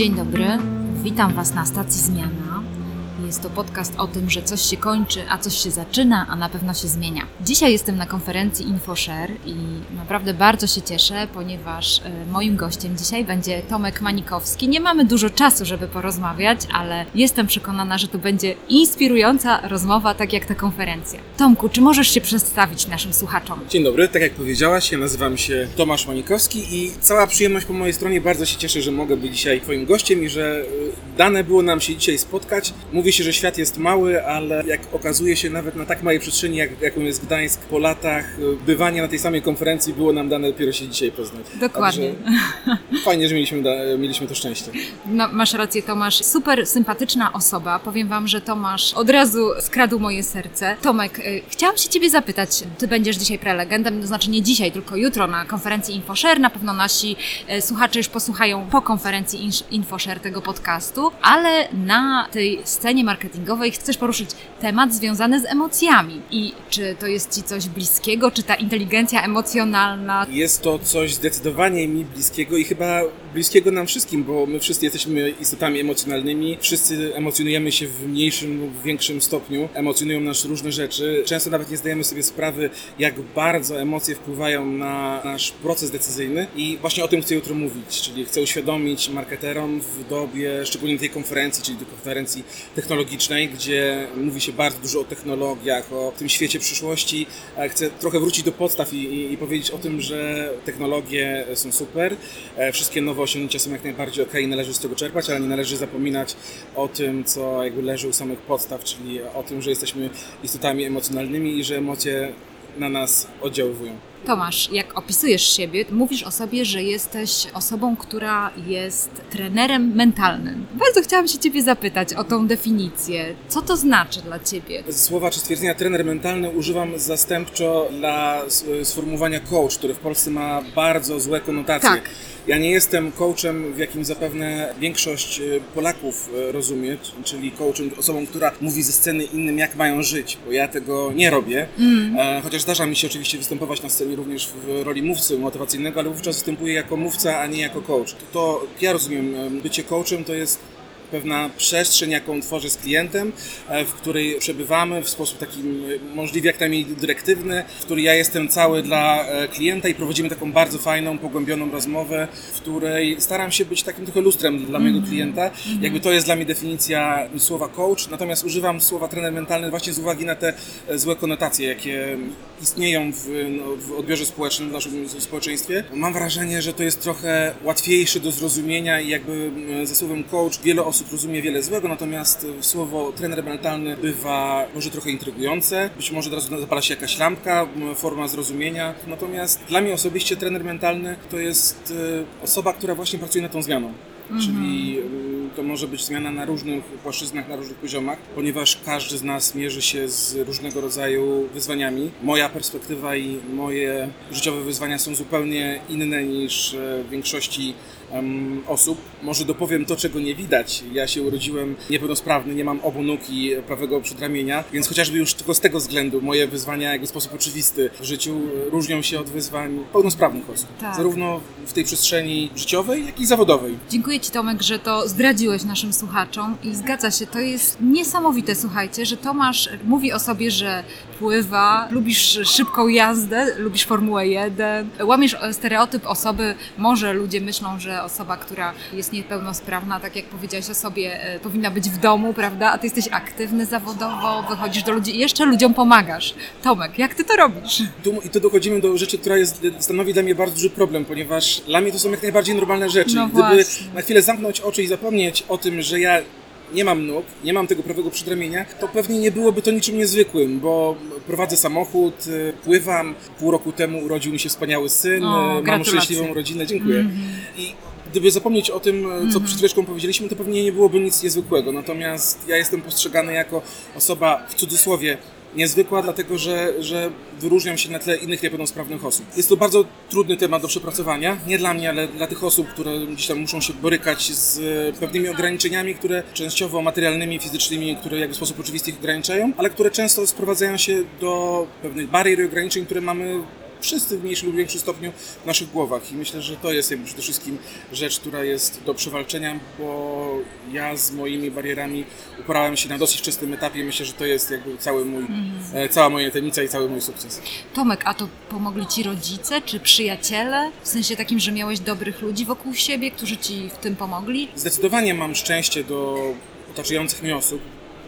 Dzień dobry, witam Was na stacji Zmiana. Jest to podcast o tym, że coś się kończy, a coś się zaczyna, a na pewno się zmienia. Dzisiaj jestem na konferencji InfoShare i naprawdę bardzo się cieszę, ponieważ e, moim gościem dzisiaj będzie Tomek Manikowski. Nie mamy dużo czasu, żeby porozmawiać, ale jestem przekonana, że to będzie inspirująca rozmowa, tak jak ta konferencja. Tomku, czy możesz się przedstawić naszym słuchaczom? Dzień dobry, tak jak powiedziałaś, ja nazywam się Tomasz Manikowski i cała przyjemność po mojej stronie. Bardzo się cieszę, że mogę być dzisiaj Twoim gościem i że y, dane było nam się dzisiaj spotkać. Mówi się, że świat jest mały, ale jak okazuje się, nawet na tak małej przestrzeni, jak, jaką jest Gdańsk, po latach y, bywania na tej samej konferencji było nam dane dopiero się dzisiaj poznać. Dokładnie. Także fajnie, że mieliśmy, mieliśmy to szczęście. No, masz rację, Tomasz. Super sympatyczna osoba. Powiem Wam, że Tomasz od razu skradł moje serce. Tomek, y, chciałam się Ciebie zapytać. Ty będziesz dzisiaj prelegentem, to znaczy nie dzisiaj, tylko jutro na konferencji InfoShare. Na pewno nasi y, słuchacze już posłuchają po konferencji InfoShare tego podcastu, ale na tej scenie marketingowej chcesz poruszyć temat związany z emocjami. I czy to jest Ci coś bliskiego, czy ta inteligencja emocjonalna? Jest to coś zdecydowanie mi bliskiego i chyba bliskiego nam wszystkim, bo my wszyscy jesteśmy istotami emocjonalnymi, wszyscy emocjonujemy się w mniejszym lub większym stopniu, emocjonują nas różne rzeczy. Często nawet nie zdajemy sobie sprawy, jak bardzo emocje wpływają na nasz proces decyzyjny i właśnie o tym chcę jutro mówić, czyli chcę uświadomić marketerom w dobie, szczególnie tej konferencji, czyli tej konferencji technologicznej, gdzie mówi się bardzo dużo o technologiach, o tym świecie przyszłości. Chcę trochę wrócić do podstaw i, i, i powiedzieć o tym, że technologie są super, e, wszystkie nowe osiągnięcia są jak najbardziej ok, należy z tego czerpać, ale nie należy zapominać o tym, co jakby leży u samych podstaw, czyli o tym, że jesteśmy istotami emocjonalnymi i że emocje na nas oddziaływują. Tomasz, jak opisujesz siebie, mówisz o sobie, że jesteś osobą, która jest trenerem mentalnym. Bardzo chciałam się Ciebie zapytać o tą definicję. Co to znaczy dla Ciebie? Słowa czy stwierdzenia trener mentalny używam zastępczo dla sformułowania coach, które w Polsce ma bardzo złe konotacje. Tak. Ja nie jestem coachem, w jakim zapewne większość e, Polaków e, rozumie, czyli coachem, osobą, która mówi ze sceny innym, jak mają żyć, bo ja tego nie robię. E, Chociaż zdarza mi się oczywiście występować na scenie również w roli mówcy motywacyjnego, ale wówczas występuję jako mówca, a nie jako coach. To, ja rozumiem, bycie coachem to jest pewna przestrzeń, jaką tworzę z klientem, e, w której przebywamy w sposób taki możliwie jak najmniej dyrektywny, w której ja jestem cały dla e, klienta i prowadzimy taką bardzo fajną, pogłębioną rozmowę, w której staram się być takim trochę lustrem dla mojego klienta. Jakby to jest dla mnie definicja słowa coach, natomiast używam słowa trener mentalny właśnie z uwagi na te e, złe konotacje, jakie istnieją w, no, w odbiorze społecznym, w naszym społeczeństwie. Mam wrażenie, że to jest trochę łatwiejsze do zrozumienia i jakby e, ze słowem coach wiele osób rozumie wiele złego, natomiast e, słowo trener mentalny bywa może trochę intrygujące, być może od razu zapala się jakaś lampka, forma zrozumienia, natomiast dla mnie osobiście trener mentalny to jest e, osoba, która właśnie pracuje nad tą zmianą. Czyli y, to może być zmiana na różnych płaszczyznach, na różnych poziomach, ponieważ każdy z nas mierzy się z różnego rodzaju wyzwaniami. Moja perspektywa i moje życiowe wyzwania są zupełnie inne niż e, większości em, osób. Może dopowiem to, czego nie widać. Ja się urodziłem niepełnosprawny, nie mam obu nóg i prawego przedramienia, więc chociażby już tylko z tego względu moje wyzwania, jakby w sposób oczywisty w życiu, różnią się od wyzwań pełnosprawnych osób. Tak. Zarówno w tej przestrzeni życiowej, jak i zawodowej. Dziękuję Ci, Tomek, że to zdradziłeś naszym słuchaczom i zgadza się, to jest niesamowite, słuchajcie, że Tomasz mówi o sobie, że pływa, lubisz szybką jazdę, lubisz Formułę 1, łamiesz stereotyp osoby, może ludzie myślą, że osoba, która jest niepełnosprawna, tak jak powiedziałeś o sobie, e, powinna być w domu, prawda, a Ty jesteś aktywny zawodowo, wychodzisz do ludzi i jeszcze ludziom pomagasz. Tomek, jak Ty to robisz? Tu, I tu dochodzimy do rzeczy, która jest, stanowi dla mnie bardzo duży problem, ponieważ dla mnie to są jak najbardziej normalne rzeczy. No I Gdyby właśnie. na chwilę zamknąć oczy i zapomnieć o tym, że ja nie mam nóg, nie mam tego prawego przedramienia, to pewnie nie byłoby to niczym niezwykłym, bo prowadzę samochód, y, pływam. Pół roku temu urodził mi się wspaniały syn, O, y, mam szczęśliwą rodzinę, dziękuję. I gdyby zapomnieć o tym, co przed chwileczką powiedzieliśmy, to pewnie nie byłoby nic niezwykłego. Natomiast ja jestem postrzegany jako osoba w cudzysłowie niezwykła, dlatego że, że wyróżniam się na tle innych niepełnosprawnych osób. Jest to bardzo trudny temat do przepracowania, nie dla mnie, ale dla tych osób, które gdzieś tam muszą się borykać z e, pewnymi ograniczeniami, które częściowo materialnymi, fizycznymi, które jakby w sposób oczywisty ich ograniczają, ale które często sprowadzają się do pewnych barier i ograniczeń, które mamy wszyscy w mniejszym lub większym stopniu w naszych głowach. I myślę, że to jest jakby przede wszystkim rzecz, która jest do przewalczenia, bo ja z moimi barierami uporałem się na dosyć wczesnym etapie. Myślę, że to jest jakby cały mój, e, cała moja tajemnica i cały mój sukces. Tomek, a to pomogli ci rodzice czy przyjaciele? W sensie takim, że miałeś dobrych ludzi wokół siebie, którzy ci w tym pomogli? Zdecydowanie mam szczęście do otaczających mnie osób.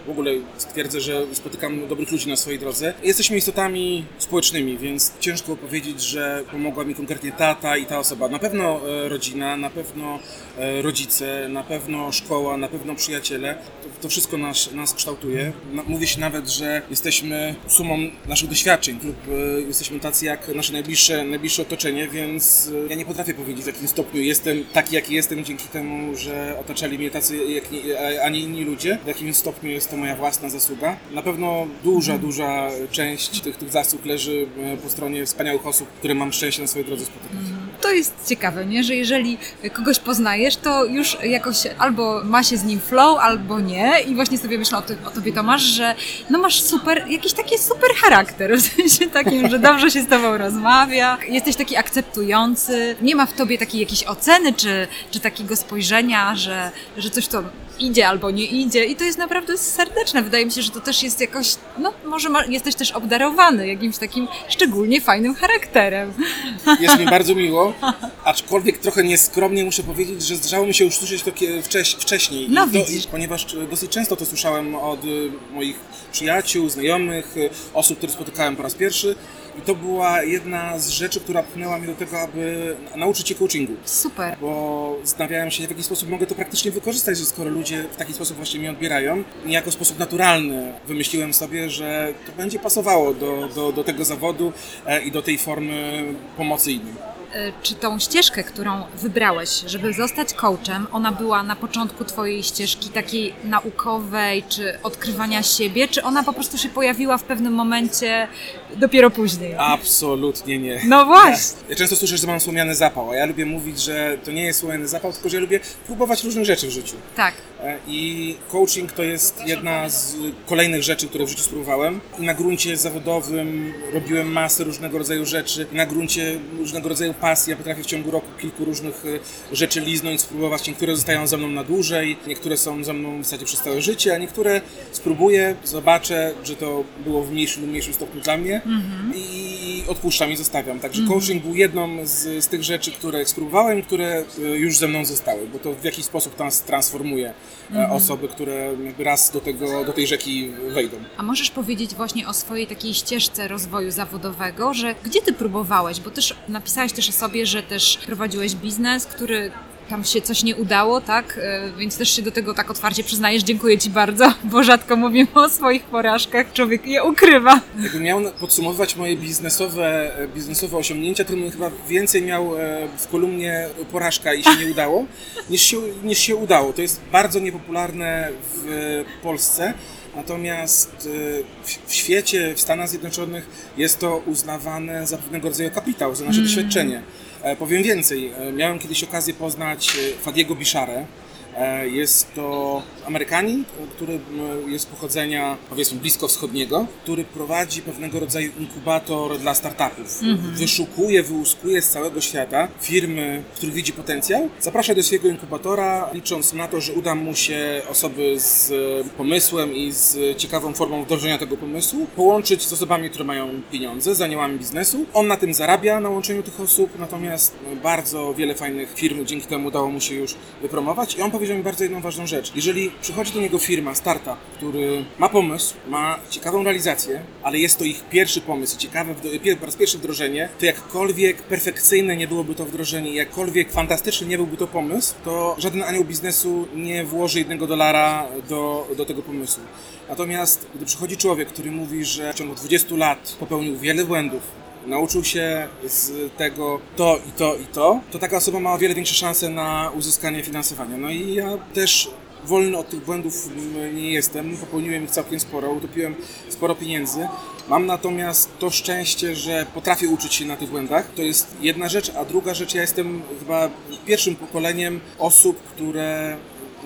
W ogóle stwierdzę, że spotykam dobrych ludzi na swojej drodze. Jesteśmy istotami społecznymi, więc ciężko powiedzieć, że pomogła mi konkretnie tata i ta osoba. Na pewno e, rodzina, na pewno e, rodzice, na pewno szkoła, na pewno przyjaciele. To, wszystko nas, nas kształtuje. Mówi się nawet, że jesteśmy sumą naszych doświadczeń lub e, jesteśmy tacy jak nasze najbliższe, najbliższe otoczenie, więc ja nie potrafię powiedzieć w jakim stopniu jestem taki, jaki jestem dzięki temu, że otaczali mnie tacy, jak nie, a nie inni ludzie. W jakim stopniu jest to moja własna zasługa. Na pewno duża, duża część tych, tych zasług leży e, po stronie wspaniałych osób, które mam szczęście na swojej drodze spotykać. To jest ciekawe, nie? że jeżeli kogoś poznajesz, to już jakoś albo ma się z nim flow, albo nie. I właśnie sobie myślę o, ty, o tobie, Tomasz, że no masz super, jakiś taki super charakter, w sensie takim, że dobrze się z tobą rozmawia, jesteś taki akceptujący, nie ma w tobie takiej jakiejś oceny, czy, czy takiego spojrzenia, że, że coś to idzie albo nie idzie i to jest naprawdę serdeczne. Wydaje mi się, że to też jest jakoś, no może ma, jesteś też obdarowany jakimś takim szczególnie fajnym charakterem. Jest mi bardzo miło, aczkolwiek trochę nieskromnie muszę powiedzieć, że zdarzało mi się już słyszeć to wcześ, wcześniej. No to. Ponieważ e, dosyć często to słyszałem od y, moich przyjaciół, znajomych, y, osób, które spotykałem po raz pierwszy. I to była jedna z rzeczy, która pchnęła mnie do tego, aby nauczyć się coachingu. Super. Bo zastanawiałem się, w jaki sposób mogę to praktycznie wykorzystać, że skoro ludzie w taki sposób właśnie mnie odbierają, niejako w sposób naturalny wymyśliłem sobie, że to będzie pasowało do, do, do tego zawodu e, i do tej formy pomocy innym. E, Czy tą ścieżkę, którą wybrałeś, żeby zostać coachem, ona była na początku Twojej ścieżki takiej naukowej, czy odkrywania siebie, czy ona po prostu się pojawiła w pewnym momencie dopiero później? Absolutnie nie. No właśnie. Ja często słyszę, że mam słomiany zapał, a ja lubię mówić, że to nie jest słomiany zapał, tylko że ja lubię próbować różnych rzeczy w życiu. Tak. E, I coaching to jest jedna z kolejnych rzeczy, które w życiu spróbowałem. I na gruncie zawodowym robiłem masę różnego rodzaju rzeczy. I na gruncie różnego rodzaju pasji. Ja potrafię w ciągu roku kilku różnych e, rzeczy liznąć, spróbować. Niektóre zostają ze mną na dłużej, niektóre są ze mną w zasadzie przez całe życie, a niektóre spróbuję, zobaczę, że to było w mniejszym lub mniejszym stopniu dla mnie i odpuszczam i zostawiam. Także coaching był jedną z, z tych rzeczy, które spróbowałem, które e, już ze mną zostały, bo to w jakiś sposób trans, transformuje e, osoby, które raz do, tego, do tej rzeki wejdą. A możesz powiedzieć właśnie o swojej takiej ścieżce rozwoju zawodowego, że gdzie Ty próbowałeś? Bo też napisałeś też o sobie, że też prowadziłeś biznes, który tam się coś nie udało, tak? E, Więc też się do tego tak otwarcie przyznajesz. Dziękuję Ci bardzo, bo rzadko mówimy o swoich porażkach. Człowiek je ukrywa. Jakbym miał podsumować moje biznesowe, e, biznesowe osiągnięcia, to bym chyba więcej miał e, w kolumnie porażka i się nie udało, niż się, niż się udało. To jest bardzo niepopularne w Polsce. Natomiast w- w świecie, w Stanach Zjednoczonych jest to uznawane za pewnego rodzaju kapitał, za nasze doświadczenie. E, Powiem więcej, e, miałem kiedyś okazję poznać e, Fadiego Biszarę. E, Jest to Amerykanin, który jest pochodzenia powiedzmy bliskowschodniego, który prowadzi pewnego rodzaju inkubator dla startupów. Wyszukuje, wyłuskuje z całego świata firmy, w których widzi potencjał, zaprasza do swojego inkubatora, licząc na to, że uda mu się osoby z e, pomysłem i z ciekawą formą wdrożenia tego pomysłu połączyć z osobami, które mają pieniądze, z aniołami biznesu. On na tym zarabia, na łączeniu tych osób, natomiast e, bardzo wiele fajnych firm dzięki temu udało mu się już wypromować. I on powiedział mi bardzo jedną ważną rzecz. Jeżeli przychodzi do niego firma, startup, który ma pomysł, ma ciekawą realizację, ale jest to ich pierwszy pomysł i ciekawe po raz pierwszy wdrożenie, to jakkolwiek perfekcyjne nie byłoby to wdrożenie, jakkolwiek fantastyczny nie byłby to pomysł, to żaden anioł biznesu nie włoży jednego dolara do, do tego pomysłu. Natomiast gdy przychodzi człowiek, który mówi, że w ciągu 20 lat popełnił wiele błędów, nauczył się z tego to i to i to, to taka osoba ma o wiele większe szanse na uzyskanie finansowania. No i ja też wolny od tych błędów nie jestem, popełniłem ich całkiem sporo, utopiłem sporo pieniędzy. Mam natomiast to szczęście, że potrafię uczyć się na tych błędach. To jest jedna rzecz, a druga rzecz, ja jestem chyba pierwszym pokoleniem osób, które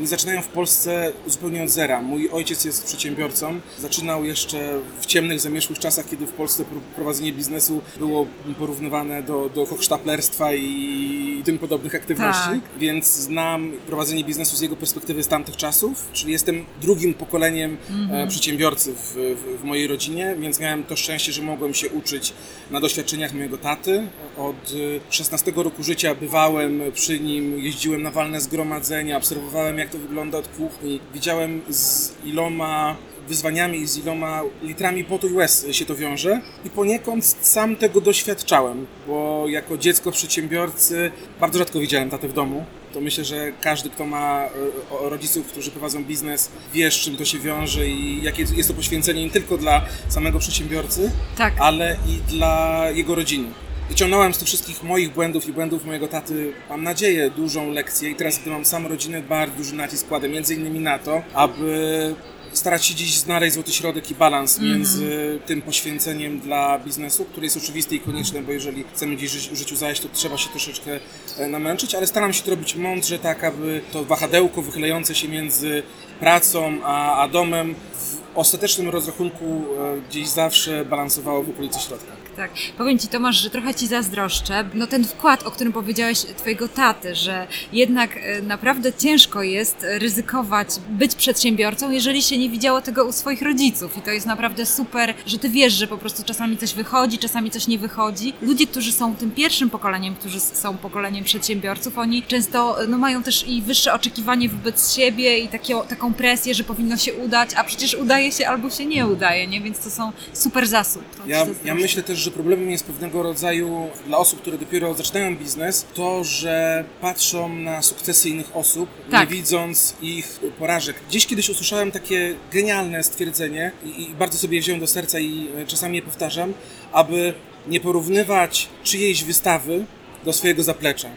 zaczynają w Polsce zupełnie od zera. Mój ojciec jest przedsiębiorcą. Zaczynał jeszcze w ciemnych, zamieszłych czasach, kiedy w Polsce pro- prowadzenie biznesu było porównywane do, do hochsztaplerstwa i tym podobnych aktywności. Tak. Więc znam prowadzenie biznesu z jego perspektywy z tamtych czasów, czyli jestem drugim pokoleniem e, przedsiębiorcy w, w, w mojej rodzinie, więc miałem to szczęście, że mogłem się uczyć na doświadczeniach mojego taty. Od e, 16 roku życia bywałem przy nim, jeździłem na walne zgromadzenia, obserwowałem jak to wygląda od kuchni, widziałem z iloma wyzwaniami i z iloma litrami potu i łez się to wiąże. I poniekąd sam tego doświadczałem, bo jako dziecko przedsiębiorcy bardzo rzadko widziałem tatę w domu. To myślę, że każdy, kto ma e, rodziców, którzy prowadzą biznes, wie, z czym to się wiąże i jakie jest to poświęcenie nie tylko dla samego przedsiębiorcy, Tak. ale i dla jego rodziny. Wyciągnąłem z tych wszystkich moich błędów i błędów mojego taty, mam nadzieję, dużą lekcję. I teraz, gdy mam sam rodzinę, bardzo duży nacisk kładę między innymi na to, aby starać się gdzieś znaleźć złoty środek i balans między tym poświęceniem dla biznesu, który jest oczywisty i konieczny, bo jeżeli chcemy gdzieś ży- w życiu zajść, to trzeba się troszeczkę e, namęczyć, ale staram się to robić mądrze, tak aby to wahadełko wychylające się między pracą a, a domem w ostatecznym rozrachunku e, gdzieś zawsze balansowało w okolicy środka. Tak. Powiem Ci, Tomasz, że trochę Ci zazdroszczę. No ten wkład, o którym powiedziałeś Twojego taty, że jednak e, naprawdę ciężko jest ryzykować być przedsiębiorcą, jeżeli się nie widziało tego u swoich rodziców. I to jest naprawdę super, że Ty wiesz, że po prostu czasami coś wychodzi, czasami coś nie wychodzi. Ludzie, którzy są tym pierwszym pokoleniem, którzy są pokoleniem przedsiębiorców, oni często e, no, mają też i wyższe oczekiwanie wobec siebie i takie, taką presję, że powinno się udać, a przecież udaje się albo się nie udaje, nie? Więc to są super zasób. Ja, ja myślę też, że problemem jest pewnego rodzaju dla osób, które dopiero zaczynają biznes, to, że patrzą na sukcesy innych osób, Tak. nie widząc ich porażek. Gdzieś kiedyś usłyszałem takie genialne stwierdzenie i, i bardzo sobie je wziąłem do serca i e, czasami je powtarzam, aby nie porównywać czyjejś wystawy do swojego zaplecza.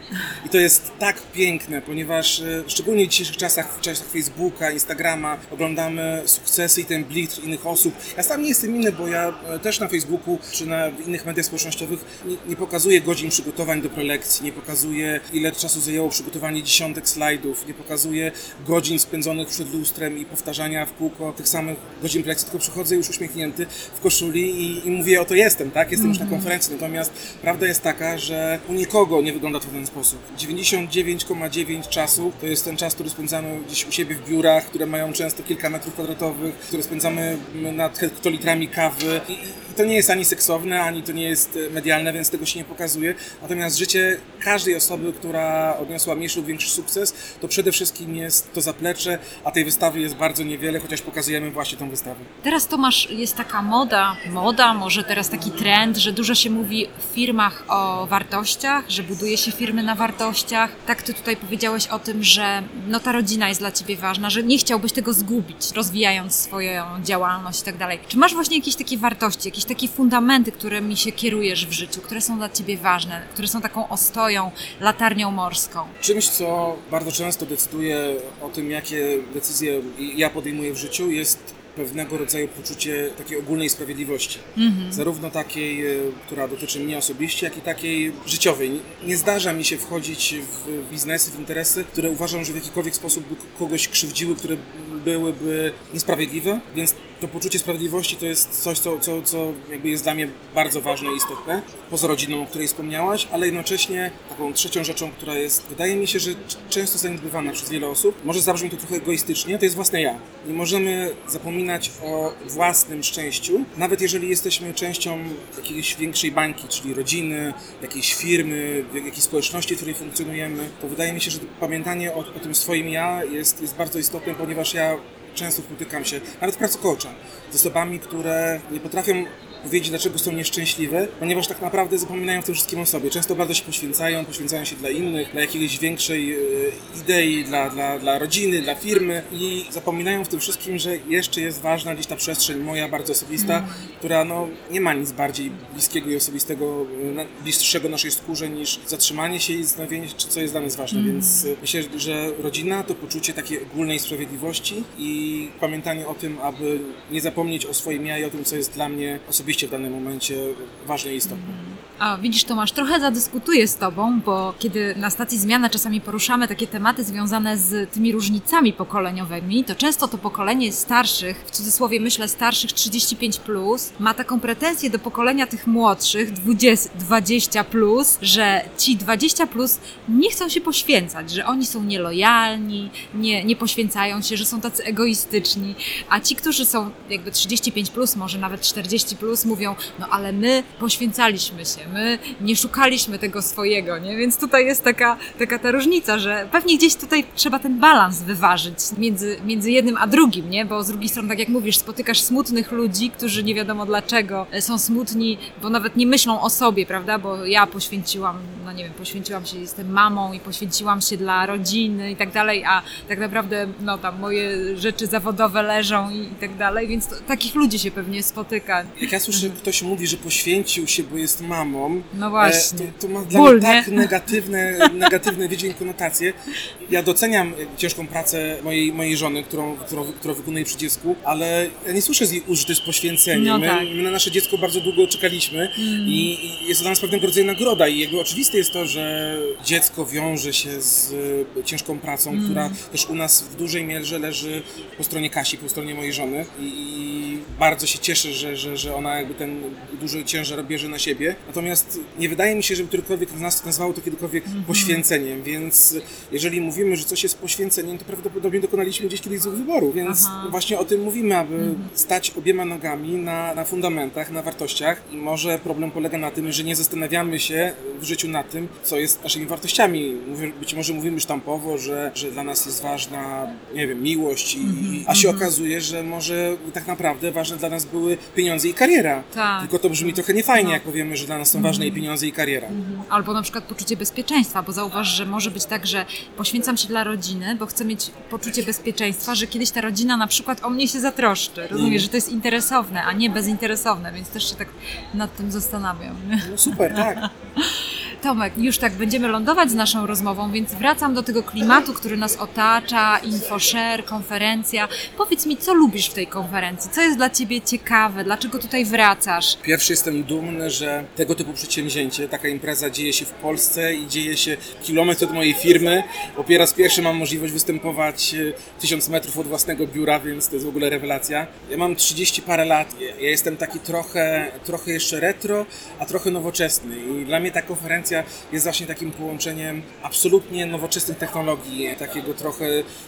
I to jest tak piękne, ponieważ e, szczególnie w dzisiejszych czasach, w czasach Facebooka, Instagrama, oglądamy sukcesy i ten blitz innych osób. Ja sam nie jestem inny, bo ja e, też na Facebooku czy na innych mediach społecznościowych nie, nie pokazuję godzin przygotowań do prelekcji, nie pokazuję ile czasu zajęło przygotowanie dziesiątek slajdów, nie pokazuję godzin spędzonych przed lustrem i powtarzania w kółko tych samych godzin prelekcji, tylko przychodzę już uśmiechnięty w koszuli i, i mówię, oto jestem, tak? Jestem już na konferencji. Natomiast prawda jest taka, że u nikogo nie wygląda to w ten sposób. 99,9 czasu to jest ten czas, który spędzamy gdzieś u siebie w biurach, które mają często kilka metrów kwadratowych, które spędzamy nad hektolitrami kawy. I, to nie jest ani seksowne, ani to nie jest e, medialne, więc tego się nie pokazuje. Natomiast życie każdej osoby, która odniosła mniejszy lub większy sukces, to przede wszystkim jest to zaplecze, a tej wystawy jest bardzo niewiele, chociaż pokazujemy właśnie tą wystawę. Teraz Tomasz jest taka moda, moda, może teraz taki trend, że dużo się mówi w firmach o wartościach, że buduje się firmy na wartościach. Tak ty tutaj powiedziałeś o tym, że no ta rodzina jest dla ciebie ważna, że nie chciałbyś tego zgubić, rozwijając swoją działalność i tak dalej. Czy masz właśnie jakieś takie wartości, jakieś takie fundamenty, którymi się kierujesz w życiu, które są dla ciebie ważne, które są taką ostoją, latarnią morską? Czymś, co bardzo często decyduje o tym, jakie decyzje ja podejmuję w życiu, jest pewnego rodzaju poczucie takiej ogólnej sprawiedliwości. Zarówno takiej, e, która dotyczy mnie osobiście, jak i takiej życiowej. Nie- zdarza mi się wchodzić w biznesy, w interesy, które uważam, że w jakikolwiek sposób by kogoś krzywdziły, które byłyby niesprawiedliwe, więc to poczucie sprawiedliwości to jest coś, co, co, co jakby jest dla mnie bardzo ważne i istotne, poza rodziną, o której wspomniałaś, ale jednocześnie taką trzecią rzeczą, która jest, wydaje mi się, że często zaniedbywana przez wiele osób, może zabrzmi to trochę egoistycznie, to jest własne ja. Nie możemy zapominać o własnym szczęściu, nawet jeżeli jesteśmy częścią jakiejś większej bańki, czyli rodziny, jakiejś firmy, jak- jakiejś społeczności, w której funkcjonujemy, to wydaje mi się, że pamiętanie o, o tym swoim ja jest, jest bardzo istotne, ponieważ ja często spotykam się, nawet coacha, z osobami, które nie potrafią powiedzieć, dlaczego są nieszczęśliwe, ponieważ tak naprawdę zapominają w tym wszystkim o sobie. Często bardzo się poświęcają, poświęcają się dla innych, dla jakiejś większej e, idei, dla, dla, dla rodziny, dla firmy i zapominają w tym wszystkim, że jeszcze jest ważna gdzieś ta przestrzeń moja, bardzo osobista, która no, nie ma nic bardziej bliskiego i osobistego, e, bliższego naszej skórze niż zatrzymanie się i zastanowienie się, co jest dla nas ważne. Więc e, myślę, że rodzina to poczucie takiej ogólnej sprawiedliwości i pamiętanie o tym, aby nie zapomnieć o swoim ja i o tym, co jest dla mnie osobiście osobiście w danym momencie ważne i istotne. A widzisz, Tomasz, trochę zadyskutuję z Tobą, bo kiedy na stacji Zmiana czasami poruszamy takie tematy związane z tymi różnicami pokoleniowymi, to często to pokolenie starszych, w cudzysłowie myślę starszych 35+, plus, ma taką pretensję do pokolenia tych młodszych 20, 20+, plus, że ci 20+, plus nie chcą się poświęcać, że oni są nielojalni, nie, nie poświęcają się, że są tacy egoistyczni, a ci, którzy są jakby 35+, plus, może nawet 40+, plus, mówią, no ale my poświęcaliśmy się, my nie szukaliśmy tego swojego, nie? Więc tutaj jest taka, taka ta różnica, że pewnie gdzieś tutaj trzeba ten balans wyważyć między, między jednym a drugim, nie? Bo z drugiej strony, tak jak mówisz, spotykasz smutnych ludzi, którzy nie wiadomo dlaczego e, są smutni, bo nawet nie myślą o sobie, prawda? Bo ja poświęciłam, no nie wiem, poświęciłam się, jestem mamą i poświęciłam się dla rodziny i tak dalej, a tak naprawdę, no tam moje rzeczy zawodowe leżą i, i tak dalej, więc to, takich ludzi się pewnie spotyka. Jak ja słyszę, ktoś mówi, że poświęcił się, bo jest mamą, No właśnie. e, to, to ma dla Ból, mnie tak nie? negatywne, negatywne wydźwięk, konotacje. Ja doceniam e, ciężką pracę mojej, mojej żony, którą, którą, którą wykonuje przy dziecku, ale ja nie słyszę z jej jest poświęcenie. No my, tak. my na nasze dziecko bardzo długo czekaliśmy i, i jest to dla nas pewnego rodzaju nagroda i jakby oczywiste jest to, że dziecko wiąże się z e, ciężką pracą, która też u nas w dużej mierze leży po stronie Kasi, po stronie mojej żony i bardzo się cieszę, że, że, że ona jakby ten duży ciężar bierze na siebie. Natomiast nie wydaje mi się, żeby którykolwiek z nas nazwało to kiedykolwiek poświęceniem, więc jeżeli mówimy, że coś jest poświęceniem, to prawdopodobnie dokonaliśmy gdzieś kiedyś złych wyborów, więc Aha. właśnie o tym mówimy, aby stać obiema nogami na, na fundamentach, na wartościach i może problem polega na tym, że nie zastanawiamy się w życiu na tym, co jest naszymi wartościami. Być może mówimy sztampowo, że, że dla nas jest ważna, nie wiem, miłość, i, i, a się okazuje, że może tak naprawdę ważne dla nas były pieniądze i kariera. Tak. Tylko to brzmi trochę niefajnie, jak powiemy, że dla nas są ważne i pieniądze i kariera. Albo na przykład poczucie bezpieczeństwa, bo zauważ, że może być tak, że poświęcam się dla rodziny, bo chcę mieć poczucie bezpieczeństwa, że kiedyś ta rodzina na przykład o mnie się zatroszczy. Rozumiesz, że to jest interesowne, a nie bezinteresowne, więc też się tak nad tym zastanawiam. No super, tak. Tomek, już tak będziemy lądować z naszą rozmową, więc wracam do tego klimatu, który nas otacza, InfoShare, konferencja. Powiedz mi, co lubisz w tej konferencji? Co jest dla Ciebie ciekawe? Dlaczego tutaj wracasz? Pierwszy jestem dumny, że tego typu przedsięwzięcie, taka impreza dzieje się w Polsce i dzieje się kilometr od mojej firmy. Po po raz pierwszy mam możliwość występować e, tysiąc metrów od własnego biura, więc to jest w ogóle rewelacja. Ja mam 30 parę lat, ja jestem taki trochę, trochę jeszcze retro, a trochę nowoczesny i dla mnie ta konferencja jest właśnie takim połączeniem absolutnie nowoczesnych technologii, takiego trochę,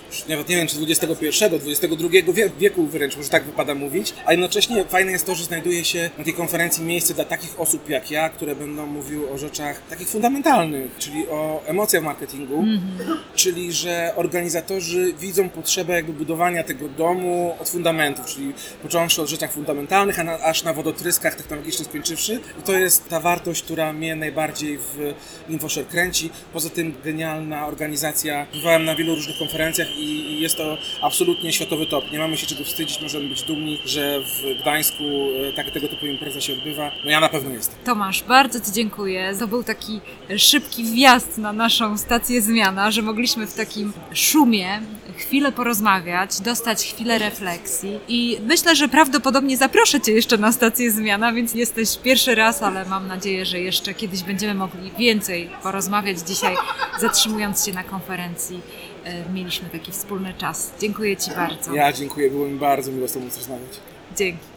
już nawet nie wiem czy XXI, XXI wie- wieku wręcz, może tak wypada mówić, a jednocześnie fajne jest to, że znajduje się na tej konferencji miejsce dla takich osób jak ja, które będą mówiły o rzeczach takich fundamentalnych, czyli o emocjach marketingu, czyli że organizatorzy widzą potrzebę jakby budowania tego domu od fundamentów, czyli począwszy od rzeczach fundamentalnych, a na, aż na wodotryskach technologicznych skończywszy. I to jest ta wartość, która mnie najbardziej w InfoShare kręci. Poza tym genialna organizacja. Bywałem na wielu różnych konferencjach i, jest to absolutnie światowy top. Nie mamy się czego wstydzić, możemy być dumni, że w Gdańsku e, tak, tego typu impreza się odbywa. No ja na pewno jestem. Tomasz, bardzo Ci dziękuję. To był taki szybki wjazd na naszą stację zmiana, że mogliśmy w takim szumie chwilę porozmawiać, dostać chwilę refleksji i myślę, że prawdopodobnie zaproszę Cię jeszcze na stację zmiana, więc jesteś pierwszy raz, ale mam nadzieję, że jeszcze kiedyś będziemy mogli więcej porozmawiać dzisiaj, zatrzymując się na konferencji. e, Mieliśmy taki wspólny czas. Dziękuję Ci bardzo. Ja dziękuję, było mi bardzo miło z Tobą rozmawiać. Dzięki.